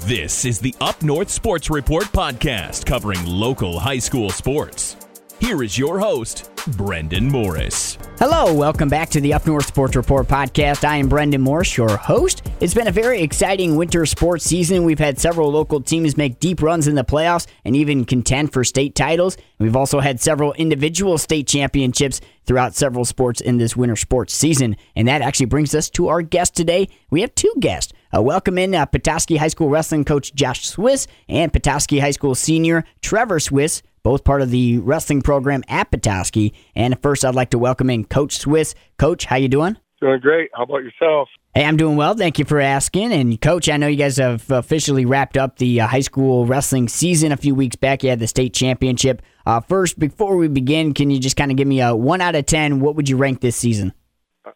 This is the Up North Sports Report podcast covering local high school sports. Here is your host, Brendan Morris. Hello, welcome back to the Up North Sports Report podcast. I am Brendan Morris, your host. It's been a very exciting winter sports season. We've had several local teams make deep runs in the playoffs and even contend for state titles. We've also had several individual state championships throughout several sports in this winter sports season. And that actually brings us to our guest today. We have two guests. Uh, welcome in uh, Petoskey High School wrestling coach Josh Swiss and Petoskey High School senior Trevor Swiss both part of the wrestling program at Petoskey. And first, I'd like to welcome in Coach Swiss. Coach, how you doing? Doing great. How about yourself? Hey, I'm doing well. Thank you for asking. And Coach, I know you guys have officially wrapped up the uh, high school wrestling season a few weeks back. You had the state championship. Uh, first, before we begin, can you just kind of give me a one out of ten? What would you rank this season?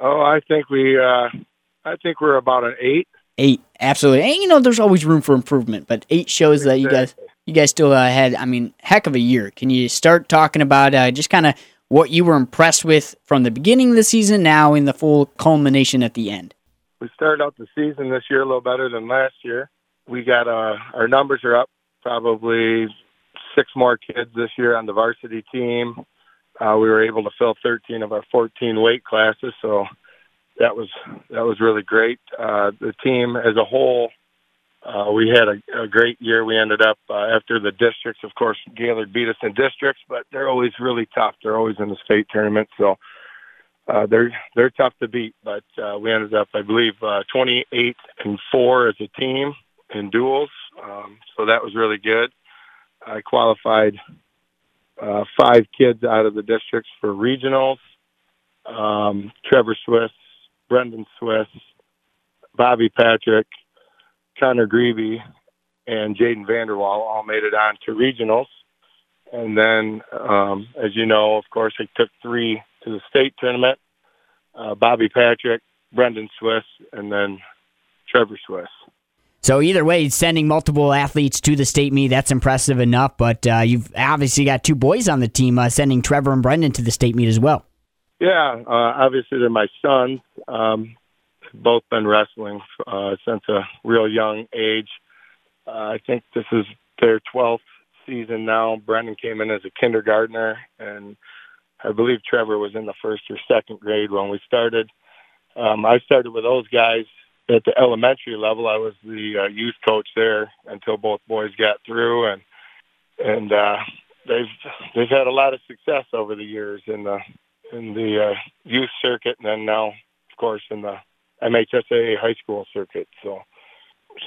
Oh, I think we, uh, I think we're about an eight. Eight, absolutely. And you know, there's always room for improvement, but eight shows that you guys you guys still uh, had, I mean, heck of a year. Can you start talking about uh, just kind of what you were impressed with from the beginning of the season, now in the full culmination at the end? We started out the season this year a little better than last year. We got uh, our numbers are up, probably six more kids this year on the varsity team. Uh, we were able to fill 13 of our 14 weight classes, so that was that was really great. Uh, the team as a whole uh, we had a, a great year. We ended up uh, after the districts. Of course, Gaylord beat us in districts, but they're always really tough. They're always in the state tournament, so uh, they're they're tough to beat. But uh, we ended up, I believe, uh, 28 and four as a team in duels. Um, so that was really good. I qualified uh, five kids out of the districts for regionals. Um, Trevor Swiss, Brendan Swiss, Bobby Patrick, Connor Greavy and Jaden Vanderwall all made it on to regionals. And then, um, as you know, of course, I took three to the state tournament. Uh, Bobby Patrick, Brendan Swiss, and then Trevor Swiss. So either way, sending multiple athletes to the state meet, that's impressive enough. But uh, you've obviously got two boys on the team, uh, sending Trevor and Brendan to the state meet as well. Yeah, uh, obviously they're my sons. Um, both been wrestling uh, since a real young age. Uh, I think this is their 12th season now. Brendan came in as a kindergartner, and I believe Trevor was in the first or second grade when we started. Um, I started with those guys at the elementary level. I was the uh, youth coach there until both boys got through, and and uh, they've they've had a lot of success over the years in the in the uh, youth circuit, and then now, of course, in the MHSA high school circuit. So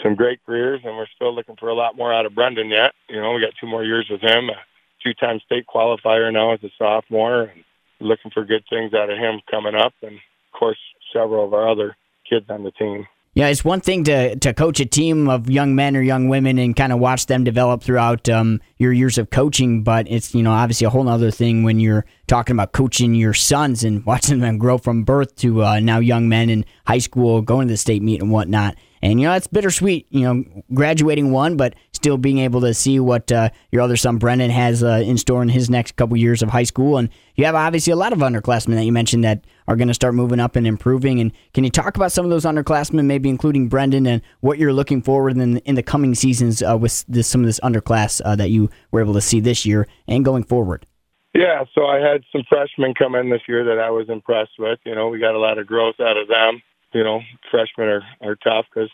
some great careers, and we're still looking for a lot more out of Brendan yet. You know, we got two more years with him, a two-time state qualifier now as a sophomore, and looking for good things out of him coming up, and of course, several of our other kids on the team. Yeah, it's one thing to to coach a team of young men or young women and kind of watch them develop throughout um, your years of coaching, but it's you know obviously a whole other thing when you're talking about coaching your sons and watching them grow from birth to uh, now young men in high school, going to the state meet and whatnot. And you know it's bittersweet, you know, graduating one, but still being able to see what uh, your other son Brendan has uh, in store in his next couple years of high school. And you have obviously a lot of underclassmen that you mentioned that are going to start moving up and improving. And can you talk about some of those underclassmen, maybe including Brendan, and what you're looking forward in in the coming seasons uh, with this, some of this underclass uh, that you were able to see this year and going forward? Yeah, so I had some freshmen come in this year that I was impressed with. You know, we got a lot of growth out of them you know, freshmen are, are tough because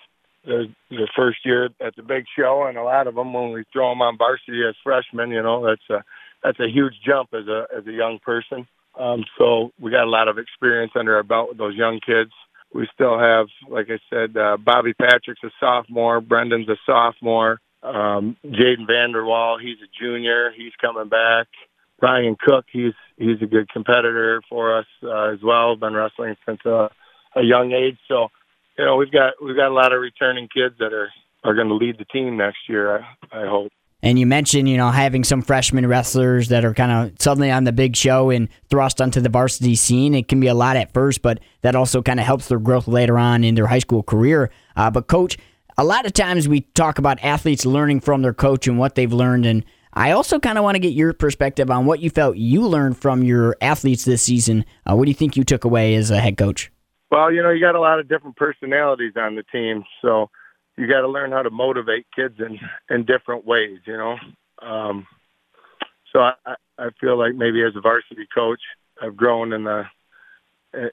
they're their first year at the big show, and a lot of them, when we throw them on varsity as freshmen, you know, that's a that's a huge jump as a as a young person. Um, so we got a lot of experience under our belt with those young kids. We still have, like I said, uh, Bobby Patrick's a sophomore, Brendan's a sophomore, um, Jaden Vanderwall, he's a junior, he's coming back. Ryan Cook, he's he's a good competitor for us uh, as well. Been wrestling since uh, a young age. So, you know, we've got we've got a lot of returning kids that are are going to lead the team next year. I, I hope. And you mentioned, you know, having some freshman wrestlers that are kind of suddenly on the big show and thrust onto the varsity scene. It can be a lot at first, but that also kind of helps their growth later on in their high school career. Uh, but, coach, a lot of times we talk about athletes learning from their coach and what they've learned. And I also kind of want to get your perspective on what you felt you learned from your athletes this season. Uh, what do you think you took away as a head coach? Well, you know, you got a lot of different personalities on the team, so you got to learn how to motivate kids in in different ways. You know, um, so I I feel like maybe as a varsity coach, I've grown in the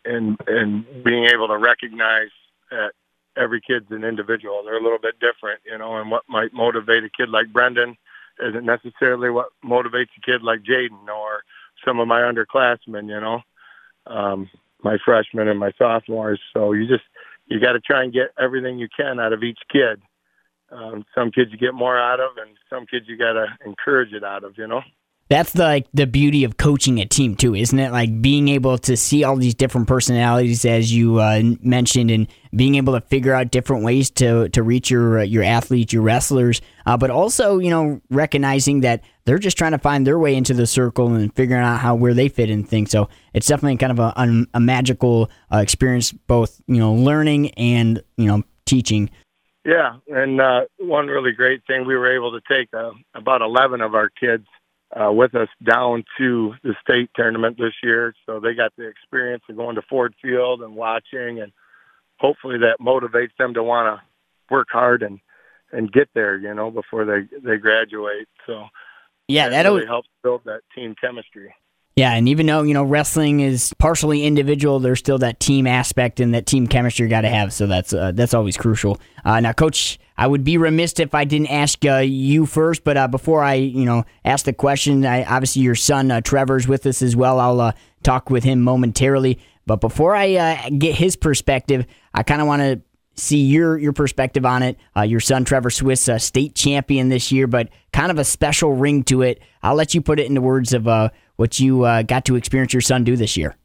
in in being able to recognize that every kid's an individual. They're a little bit different, you know, and what might motivate a kid like Brendan isn't necessarily what motivates a kid like Jaden or some of my underclassmen, you know. Um, my freshmen and my sophomores. So you just you got to try and get everything you can out of each kid. Um, some kids you get more out of, and some kids you got to encourage it out of. You know. That's the, like the beauty of coaching a team too, isn't it? Like being able to see all these different personalities, as you uh, mentioned, and being able to figure out different ways to to reach your uh, your athletes, your wrestlers, uh, but also you know recognizing that they're just trying to find their way into the circle and figuring out how where they fit in things. So it's definitely kind of a, a, magical uh, experience, both you know learning and you know teaching. Yeah, and uh, one really great thing we were able to take uh, about eleven of our kids uh, with us down to the state tournament this year. So they got the experience of going to Ford Field and watching, and hopefully that motivates them to want to work hard and and get there, you know, before they they graduate. So yeah, that really always helps build that team chemistry. Yeah, and even though you know wrestling is partially individual, there's still that team aspect and that team chemistry you got to have. So that's uh, that's always crucial. Uh, now, coach, I would be remiss if I didn't ask uh, you first. But uh, before I, you know, ask the question, I, obviously your son uh, Trevor's with us as well. I'll uh, talk with him momentarily. But before I get his perspective, I kind of want to see your your perspective on it. Uh, your son Trevor Swiss, uh, state champion this year, but kind of a special ring to it. I'll let you put it into words of uh, what you uh, got to experience your son do this year.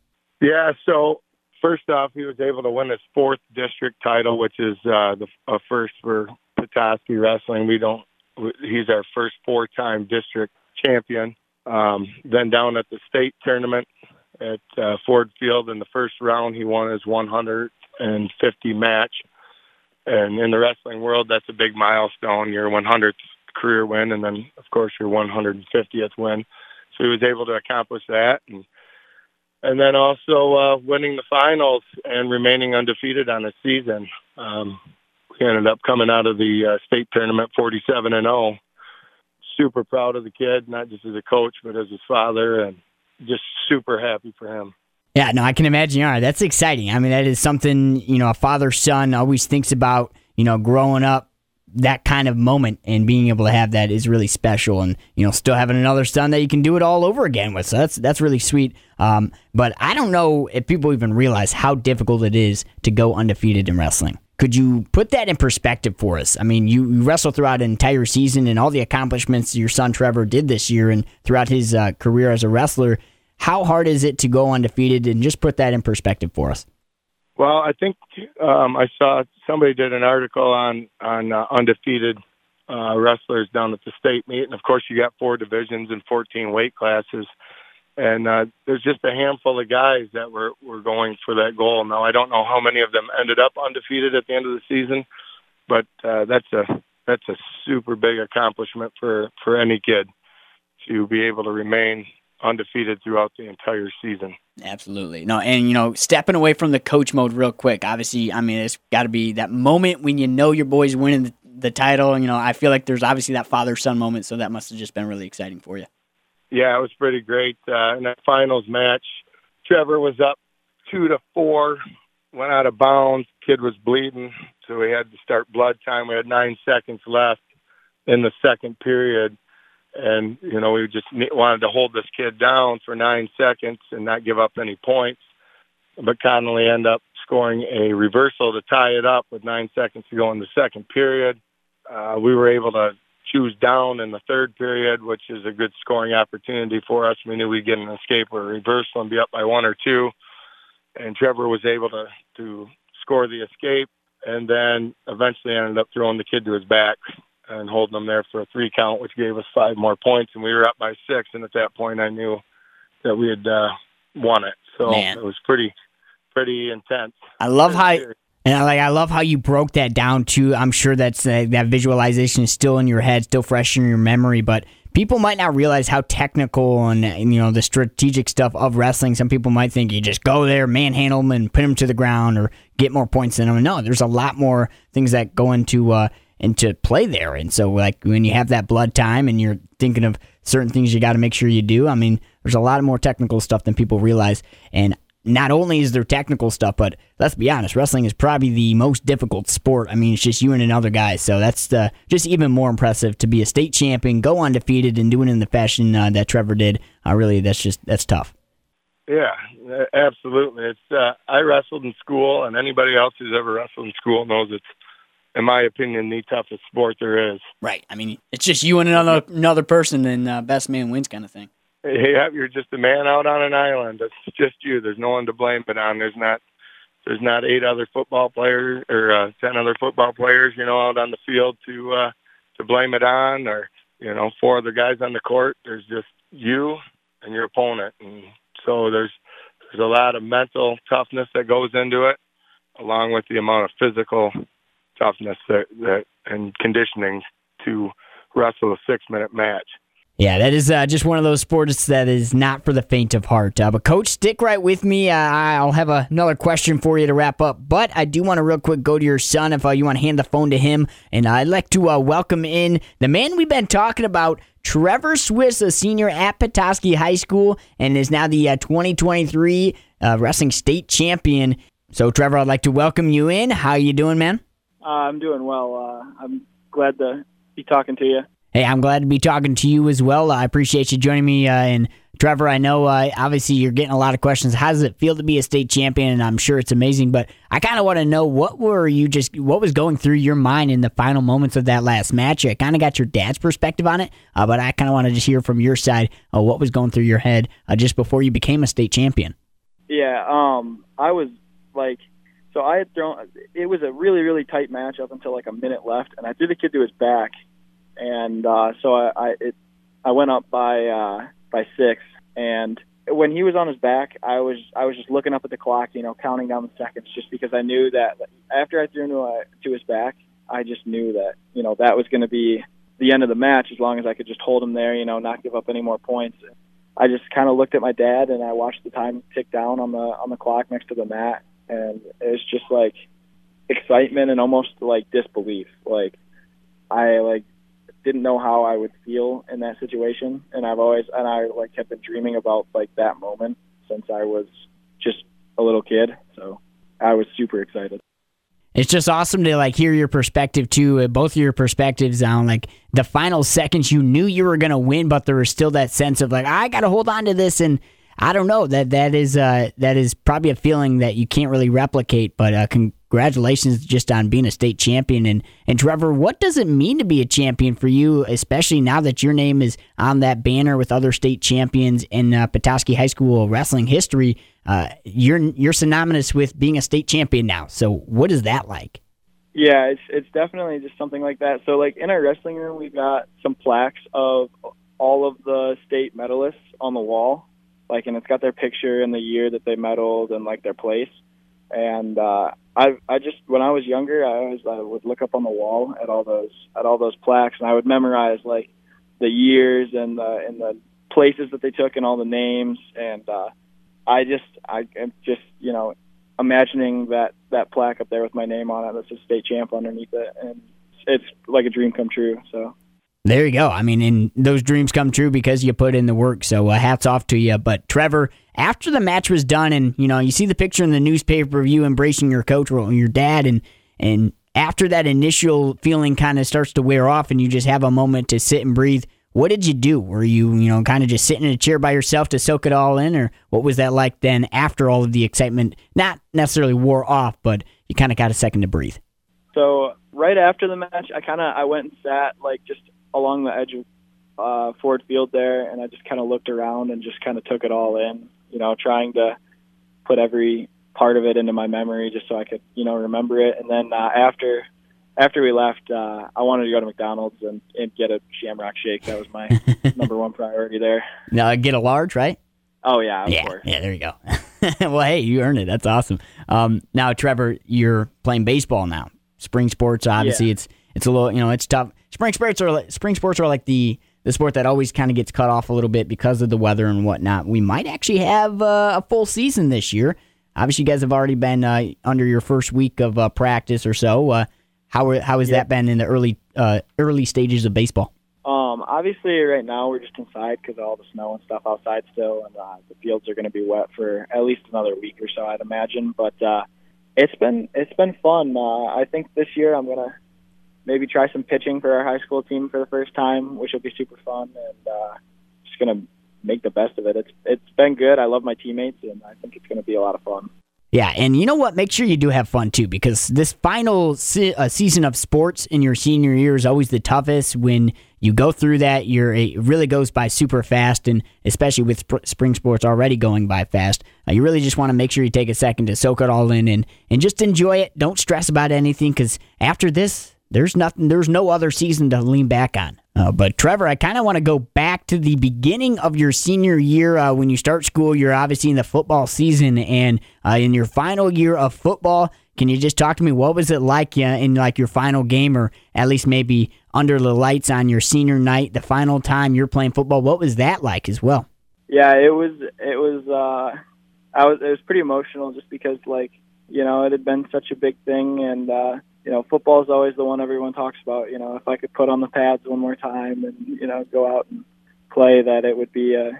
Yeah, so first off, he was able to win his fourth district title, which is uh, the first for Petoskey Wrestling. We don't. He's our first four-time district champion. Um, then down at the state tournament at uh, Ford Field in the first round, he won his 150 match. And in the wrestling world, that's a big milestone. Your 100th career win, and then of course your 150th win. So he was able to accomplish that, and and then also uh, winning the finals and remaining undefeated on the season. Um, we ended up coming out of the uh, state tournament 47 and 0. Super proud of the kid, not just as a coach, but as his father, and just super happy for him. Yeah, no, I can imagine. All right, that's exciting. I mean, that is something you know a father son always thinks about. You know, growing up that kind of moment and being able to have that is really special and you know still having another son that you can do it all over again with. So that's that's really sweet. Um, but i don't know if people even realize how difficult it is to go undefeated in wrestling. Could you put that in perspective for us? I mean you, you throughout an entire season and all the accomplishments your son trevor did this year and throughout his uh, career as a wrestler. How hard is it to go undefeated? And just put that in perspective for us well, I think um, I saw somebody did an article on on uh, undefeated uh, wrestlers down at the state meet, and of course you got four divisions and 14 weight classes, and uh, there's just a handful of guys that were were going for that goal. Now I don't know how many of them ended up undefeated at the end of the season, but uh, that's a that's a super big accomplishment for for any kid to be able to remain undefeated throughout the entire season. Absolutely. No, and you know, stepping away from the coach mode real quick. Obviously, I mean, it's got to be that moment when you know your boy's winning the, the title. You know, I feel like there's obviously that father son moment, so that must have just been really exciting for you. Yeah, it was pretty great. Uh, in that finals match, Trevor was up two to four, went out of bounds. Kid was bleeding, so we had to start blood time. We had nine seconds left in the second period and you know we just wanted to hold this kid down for nine seconds and not give up any points. But Connolly ended up scoring a reversal to tie it up with nine seconds to go in the second period. Uh, we were able to choose down in the third period, which is a good scoring opportunity for us. We knew we'd get an escape or a reversal and be up by one or two. And Trevor was able to to score the escape, and then eventually ended up throwing the kid to his back and holding them there for a three count, which gave us five more points, and we were up by six. And at that point, I knew that we had uh, won it. So Man. it was pretty, pretty intense. I love how. And I like I love how you broke that down too. I'm sure that's uh, that visualization is still in your head, still fresh in your memory. But people might not realize how technical and, and, you know the strategic stuff of wrestling. Some people might think you just go there, manhandle them, and put them to the ground, or get more points than them. No, there's a lot more things that go into uh, into play there. And so, like when you have that blood time and you're thinking of certain things you got to make sure you do. I mean, there's a lot more technical stuff than people realize. And not only is there technical stuff, but let's be honest, wrestling is probably the most difficult sport. I mean, it's just you and another guy, so that's just even more impressive to be a state champion, go undefeated, and do it in the fashion uh, that Trevor did. Uh, really, that's just that's tough. Yeah, absolutely. It's uh, I wrestled in school, and anybody else who's ever wrestled in school knows it's, in my opinion, the toughest sport there is. Right. I mean, it's just you and another another person, and uh, best man wins kind of thing yeah, you're just a man out on an island. It's just you. There's no one to blame but on. There's not there's not eight other football players or uh, ten other football players, you know, out on the field to uh, to blame it on, or you know, four other guys on the court. There's just you and your opponent, and so there's there's a lot of mental toughness that goes into it, along with the amount of physical toughness that, that and conditioning to wrestle a six minute match. Yeah, that is uh, just one of those sports that is not for the faint of heart. Uh, but, Coach, stick right with me. Uh, I'll have a, another question for you to wrap up. But I do want to real quick go to your son if uh, you want to hand the phone to him. And I'd like to uh, welcome in the man we've been talking about, Trevor Swiss, a senior at Petoskey High School, and is now the uh, 2023 wrestling state champion. So, Trevor, I'd like to welcome you in. How you doing, man? I'm doing well. I'm glad to be talking to you. Hey, I'm glad to be talking to you as well. I appreciate you joining me. Uh, and Trevor, I know uh, obviously you're getting a lot of questions. How does it feel to be a state champion? And I'm sure it's amazing. But I kind of want to know what were you just what was going through your mind in the final moments of that last match? I kind of got your dad's perspective on it, uh, but I kind of want to just hear from your side uh, what was going through your head uh, just before you became a state champion. Yeah, um, I was like, so I had thrown. It was a really really tight match up until like a minute left, and I threw the kid to his back and uh, so I I, it, I went up by uh, by six, and when he was on his back, I was I was just looking up at the clock, you know, counting down the seconds, just because I knew that after I threw him to, uh, to his back, I just knew that you know that was going to be the end of the match as long as I could just hold him there, you know, not give up any more points. I just kind of looked at my dad and I watched the time tick down on the on the clock next to the mat, and it was just like excitement and almost like disbelief. Like I like didn't know how I would feel in that situation, and I've always and I like have been dreaming about like that moment since I was just a little kid. So I was super excited. It's just awesome to like hear your perspective too, uh, both of your perspectives on like the final seconds. You knew you were gonna win, but there was still that sense of like I got to hold on to this, and I don't know that that is uh, that is probably a feeling that you can't really replicate. But uh, congratulations just on being a state champion. And, and Trevor, what does it mean to be a champion for you, especially now that your name is on that banner with other state champions in uh, Petoskey High School wrestling history? Uh, you're you're synonymous with being a state champion now. So what is that like? Yeah, it's it's definitely just something like that. So like in our wrestling room, we've got some plaques of all of the state medalists on the wall, like, and it's got their picture and the year that they medaled and like their place. And uh, I I just when I was younger, I always I would look up on the wall at all those at all those plaques, and I would memorize like the years and the and the places that they took and all the names. And uh, I just I am just you know imagining that that plaque up there with my name on it. That's a state champ underneath it, and it's like a dream come true. So there you go. I mean, and those dreams come true because you put in the work. So uh, hats off to you. But Trevor, after the match was done, and you know, you see the picture in the newspaper of you embracing your coach or your dad, and and after that initial feeling kind of starts to wear off, and you just have a moment to sit and breathe. What did you do? Were you, you know, kind of just sitting in a chair by yourself to soak it all in, or what was that like then after all of the excitement not necessarily wore off, but you kind of got a second to breathe? So right after the match, I kind of I went and sat like just along the edge of uh, Ford Field there, and I just kind of looked around and just kind of took it all in. You know, trying to put every part of it into my memory just so I could, you know, remember it. And then uh, after after we left, uh, I wanted to go to McDonald's and, and get a Shamrock Shake. That was my number one priority there. Now get a large, right? Oh yeah, yeah, course. yeah. There you go. well, hey, you earned it. That's awesome. Um, now, Trevor, you're playing baseball now. Spring sports, obviously, yeah. it's it's a little, you know, it's tough. Spring sports are like, spring sports are like the the sport that always kind of gets cut off a little bit because of the weather and whatnot. We might actually have uh, a full season this year. Obviously, you guys have already been uh, under your first week of uh, practice or so. Uh, how how has that been in the early uh, early stages of baseball? Um, obviously, right now we're just inside because all the snow and stuff outside still, and uh, the fields are going to be wet for at least another week or so, I'd imagine. But uh, it's been it's been fun. Uh, I think this year I'm gonna maybe try some pitching for our high school team for the first time, which will be super fun, and uh, just gonna make the best of it. It's it's been good. I love my teammates, and I think it's gonna be a lot of fun. Yeah, and you know what? Make sure you do have fun too, because this final se- uh, season of sports in your senior year is always the toughest. When you go through that, you're it really goes by super fast, and especially with sp- spring sports already going by fast, uh, you really just want to make sure you take a second to soak it all in and and just enjoy it. Don't stress about anything, because after this, there's nothing. There's no other season to lean back on. Uh, but Trevor, I kind of want to go back to the beginning of your senior year uh, when you start school. You're obviously in the football season, and uh, in your final year of football, can you just talk to me? What was it like uh, in like your final game, or at least maybe under the lights on your senior night, the final time you're playing football? What was that like as well? Yeah, it was. It was. Uh, I was. It was pretty emotional, just because like you know it had been such a big thing, and uh, you know, football is always the one everyone talks about. You know, if I could put on the pads one more time and you know go out and play, that it would be a,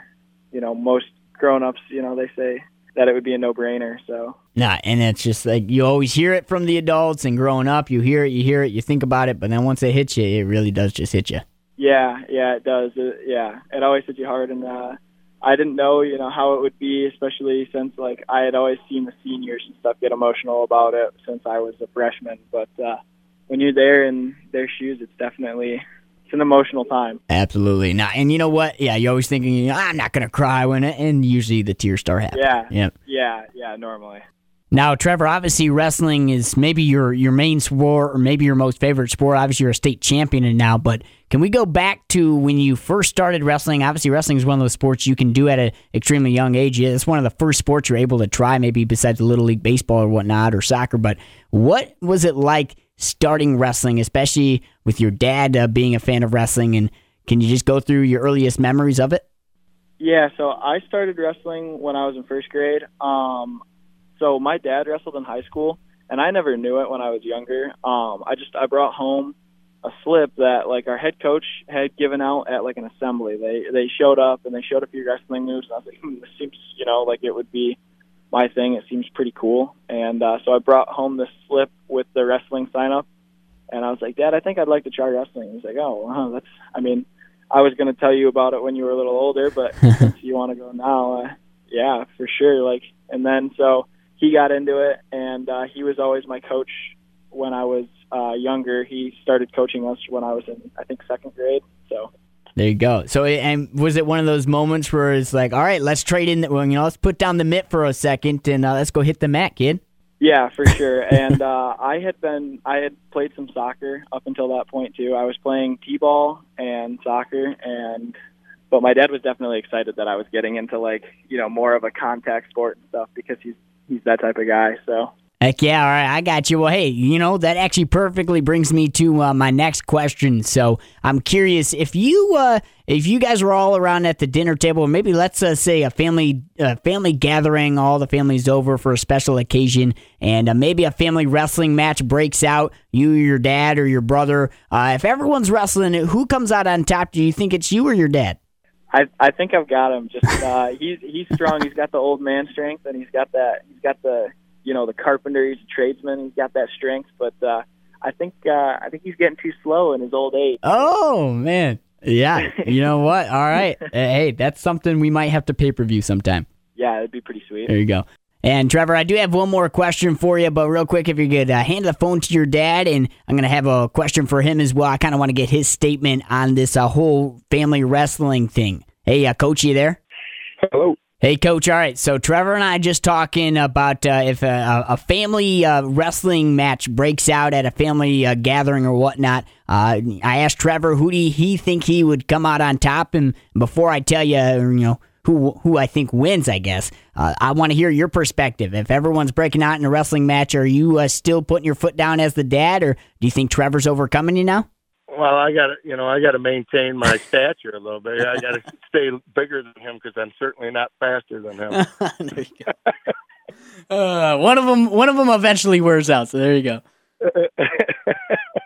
you know, most grown-ups, you know, they say that it would be a no-brainer. So. Nah, and it's just like you always hear it from the adults, and growing up, you hear it, you hear it, you think about it, but then once it hits you, it really does just hit you. Yeah, yeah, it does. It, yeah, it always hits you hard, and uh, I didn't know, you know, how it would be, especially since like I had always seen the seniors and stuff get emotional about it since I was a freshman. But uh, when you're there in their shoes, it's definitely it's an emotional time. Absolutely. Now, and you know what? Yeah, you're always thinking, I'm not gonna cry when it, and usually the tears start happening. Yeah. Yep. Yeah. Yeah. Normally. Now, Trevor, obviously wrestling is maybe your your main sport or maybe your most favorite sport. Obviously, you're a state champion now, but can we go back to when you first started wrestling? Obviously, wrestling is one of those sports you can do at an extremely young age. It's one of the first sports you're able to try, maybe besides little league baseball or whatnot or soccer. But what was it like starting wrestling, especially with your dad uh, being a fan of wrestling? And can you just go through your earliest memories of it? Yeah, so I started wrestling when I was in first grade. Um, so my dad wrestled in high school, and I never knew it when I was younger. Um, I just I brought home a slip that like our head coach had given out at like an assembly. They they showed up and they showed a few wrestling moves. And I was like, hmm, this seems you know like it would be my thing. It seems pretty cool. And uh, so I brought home this slip with the wrestling sign up, and I was like, Dad, I think I'd like to try wrestling. He's like, Oh, wow, that's. I mean, I was going to tell you about it when you were a little older, but if you want to go now, uh, yeah, for sure. Like, and then so he got into it, and uh, he was always my coach when I was uh, younger. He started coaching us when I was in, I think, second grade. So there you go. So, and was it one of those moments where it's like, all right, let's trade in, well, you know, let's put down the mitt for a second and uh, let's go hit the mat, kid? Yeah, for sure. and uh, I had been, I had played some soccer up until that point too. I was playing t-ball and soccer, and but my dad was definitely excited that I was getting into like you know more of a contact sport and stuff because he's he's that type of guy. So Heck yeah, all right, I got you. Well, hey, you know, that actually perfectly brings me to uh, my next question. So I'm curious if you uh, if you guys were all around at the dinner table, maybe let's uh, say a family family gathering, all the family's over for a special occasion, and uh, maybe a family wrestling match breaks out, you, your dad, or your brother. Uh, if everyone's wrestling, who comes out on top? Do you think it's you or your dad? I I think I've got him. Just uh, he's he's strong. He's got the old man strength, and he's got that. He's got the you know the carpenter. He's a tradesman. He's got that strength, but uh, I think uh, I think he's getting too slow in his old age. Oh man, yeah. You know what? All right. hey, that's something we might have to pay per view sometime. Yeah, it'd be pretty sweet. There you go. And Trevor, I do have one more question for you, but real quick, if you could uh, hand the phone to your dad, and I'm going to have a question for him as well. I kind of want to get his statement on this uh, whole family wrestling thing. Hey, uh, Coach, you there? Hello. Hey, Coach. All right. So Trevor and I just talking about uh, if a, a family uh, wrestling match breaks out at a family uh, gathering or whatnot. Uh, I asked Trevor who do he think he would come out on top, and before I tell you, you know who who I think wins, I guess uh, I want to hear your perspective. If everyone's breaking out in a wrestling match, are you uh, still putting your foot down as the dad, or do you think Trevor's overcoming you now? well, I got to, you know, I got to maintain my stature a little bit. I got to stay bigger than him because I'm certainly not faster than him. uh, one of them, one of them eventually wears out. So there you go.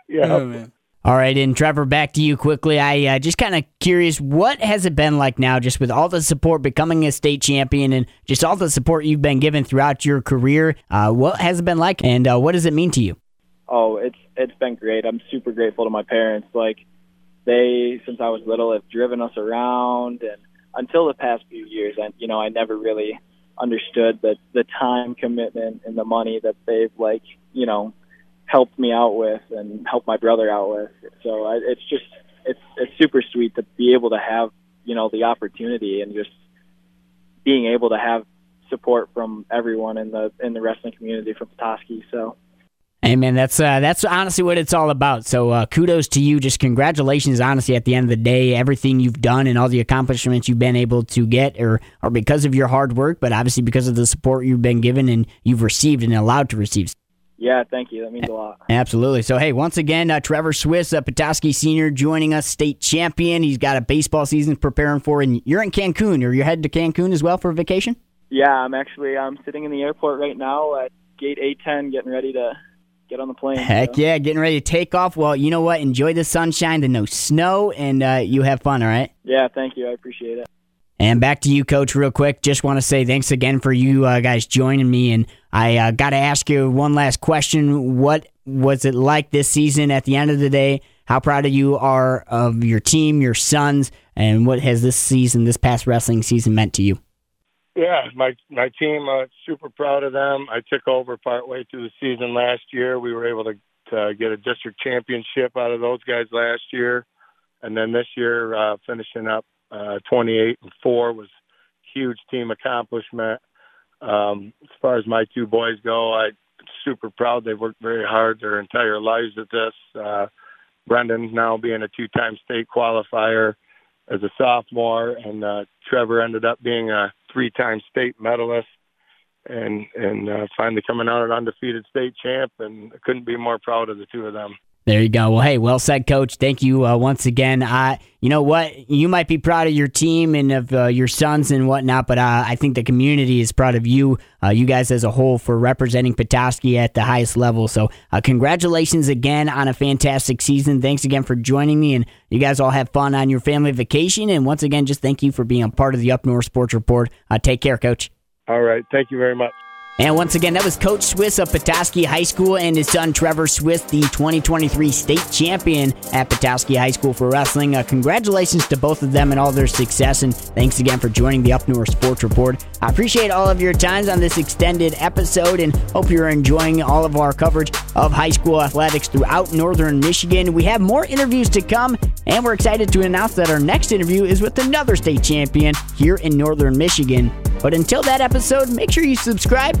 yeah. Oh, man. All right, and Trevor, back to you quickly. I uh, just kind of curious, what has it been like now, just with all the support, becoming a state champion, and just all the support you've been given throughout your career? Uh, what has it been like, and uh, what does it mean to you? Oh, it's it's been great. I'm super grateful to my parents. Like they, since I was little, have driven us around, and until the past few years, and you know, I never really understood the the time commitment and the money that they've like, you know, helped me out with and helped my brother out with. So I, it's just it's it's super sweet to be able to have you know the opportunity and just being able to have support from everyone in the in the wrestling community from Petoskey. So. Hey man, that's uh, that's honestly what it's all about. So uh, kudos to you. Just congratulations, honestly. At the end of the day, everything you've done and all the accomplishments you've been able to get, or are because of your hard work, but obviously because of the support you've been given and you've received and allowed to receive. Yeah, thank you. That means a lot. Absolutely. So, hey, once again, uh, Trevor Swiss, a Petoskey senior, joining us, state champion. He's got a baseball season preparing for, and you're in Cancun, or you're headed to Cancun as well for a vacation. Yeah, I'm actually I'm sitting in the airport right now at gate A10, getting ready to get on the plane. Heck so. yeah, getting ready to take off. Well, you know what? Enjoy the sunshine, the no snow, and uh, you have fun. All right. Yeah, thank you. I appreciate it. And back to you, Coach, real quick. Just want to say thanks again for you uh, guys joining me. And I uh, got to ask you one last question. What was it like this season at the end of the day? How proud of you are of your team, your sons, and what has this season, this past wrestling season, meant to you? Yeah, my my team, uh, super proud of them. I took over partway through the season last year. We were able to, to get a district championship out of those guys last year, and then this year uh, finishing up uh, 28 and four was huge team accomplishment. Um, as far as my two boys go, I'm super proud. They've worked very hard their entire lives at this. Uh, Brendan's now being a two-time state qualifier as a sophomore, and uh, Trevor ended up being a three-time state medalist, and and uh, finally coming out an undefeated state champ. And I couldn't be more proud of the two of them. There you go. Well, hey, well said, Coach. Thank you uh, once again. Uh, you know what? You might be proud of your team and of uh, your sons and whatnot, but uh, I think the community is proud of you, uh, you guys as a whole, for representing Petoskey at the highest level. So, uh, congratulations again on a fantastic season. Thanks again for joining me, and you guys all have fun on your family vacation. And once again, just thank you for being a part of the Up North Sports Report. take care, Coach. All right. Thank you very much. And once again, that was Coach Swiss of Petoskey High School and his son Trevor Swiss, the 2023 state champion at Petoskey High School for wrestling. Uh, congratulations to both of them and all their success, and thanks again for joining the Up North Sports Report. I appreciate all of your times on this extended episode and hope you're enjoying all of our coverage of high school athletics throughout northern Michigan. We have more interviews to come, and we're excited to announce that our next interview is with another state champion here in northern Michigan. But until that episode, make sure you subscribe,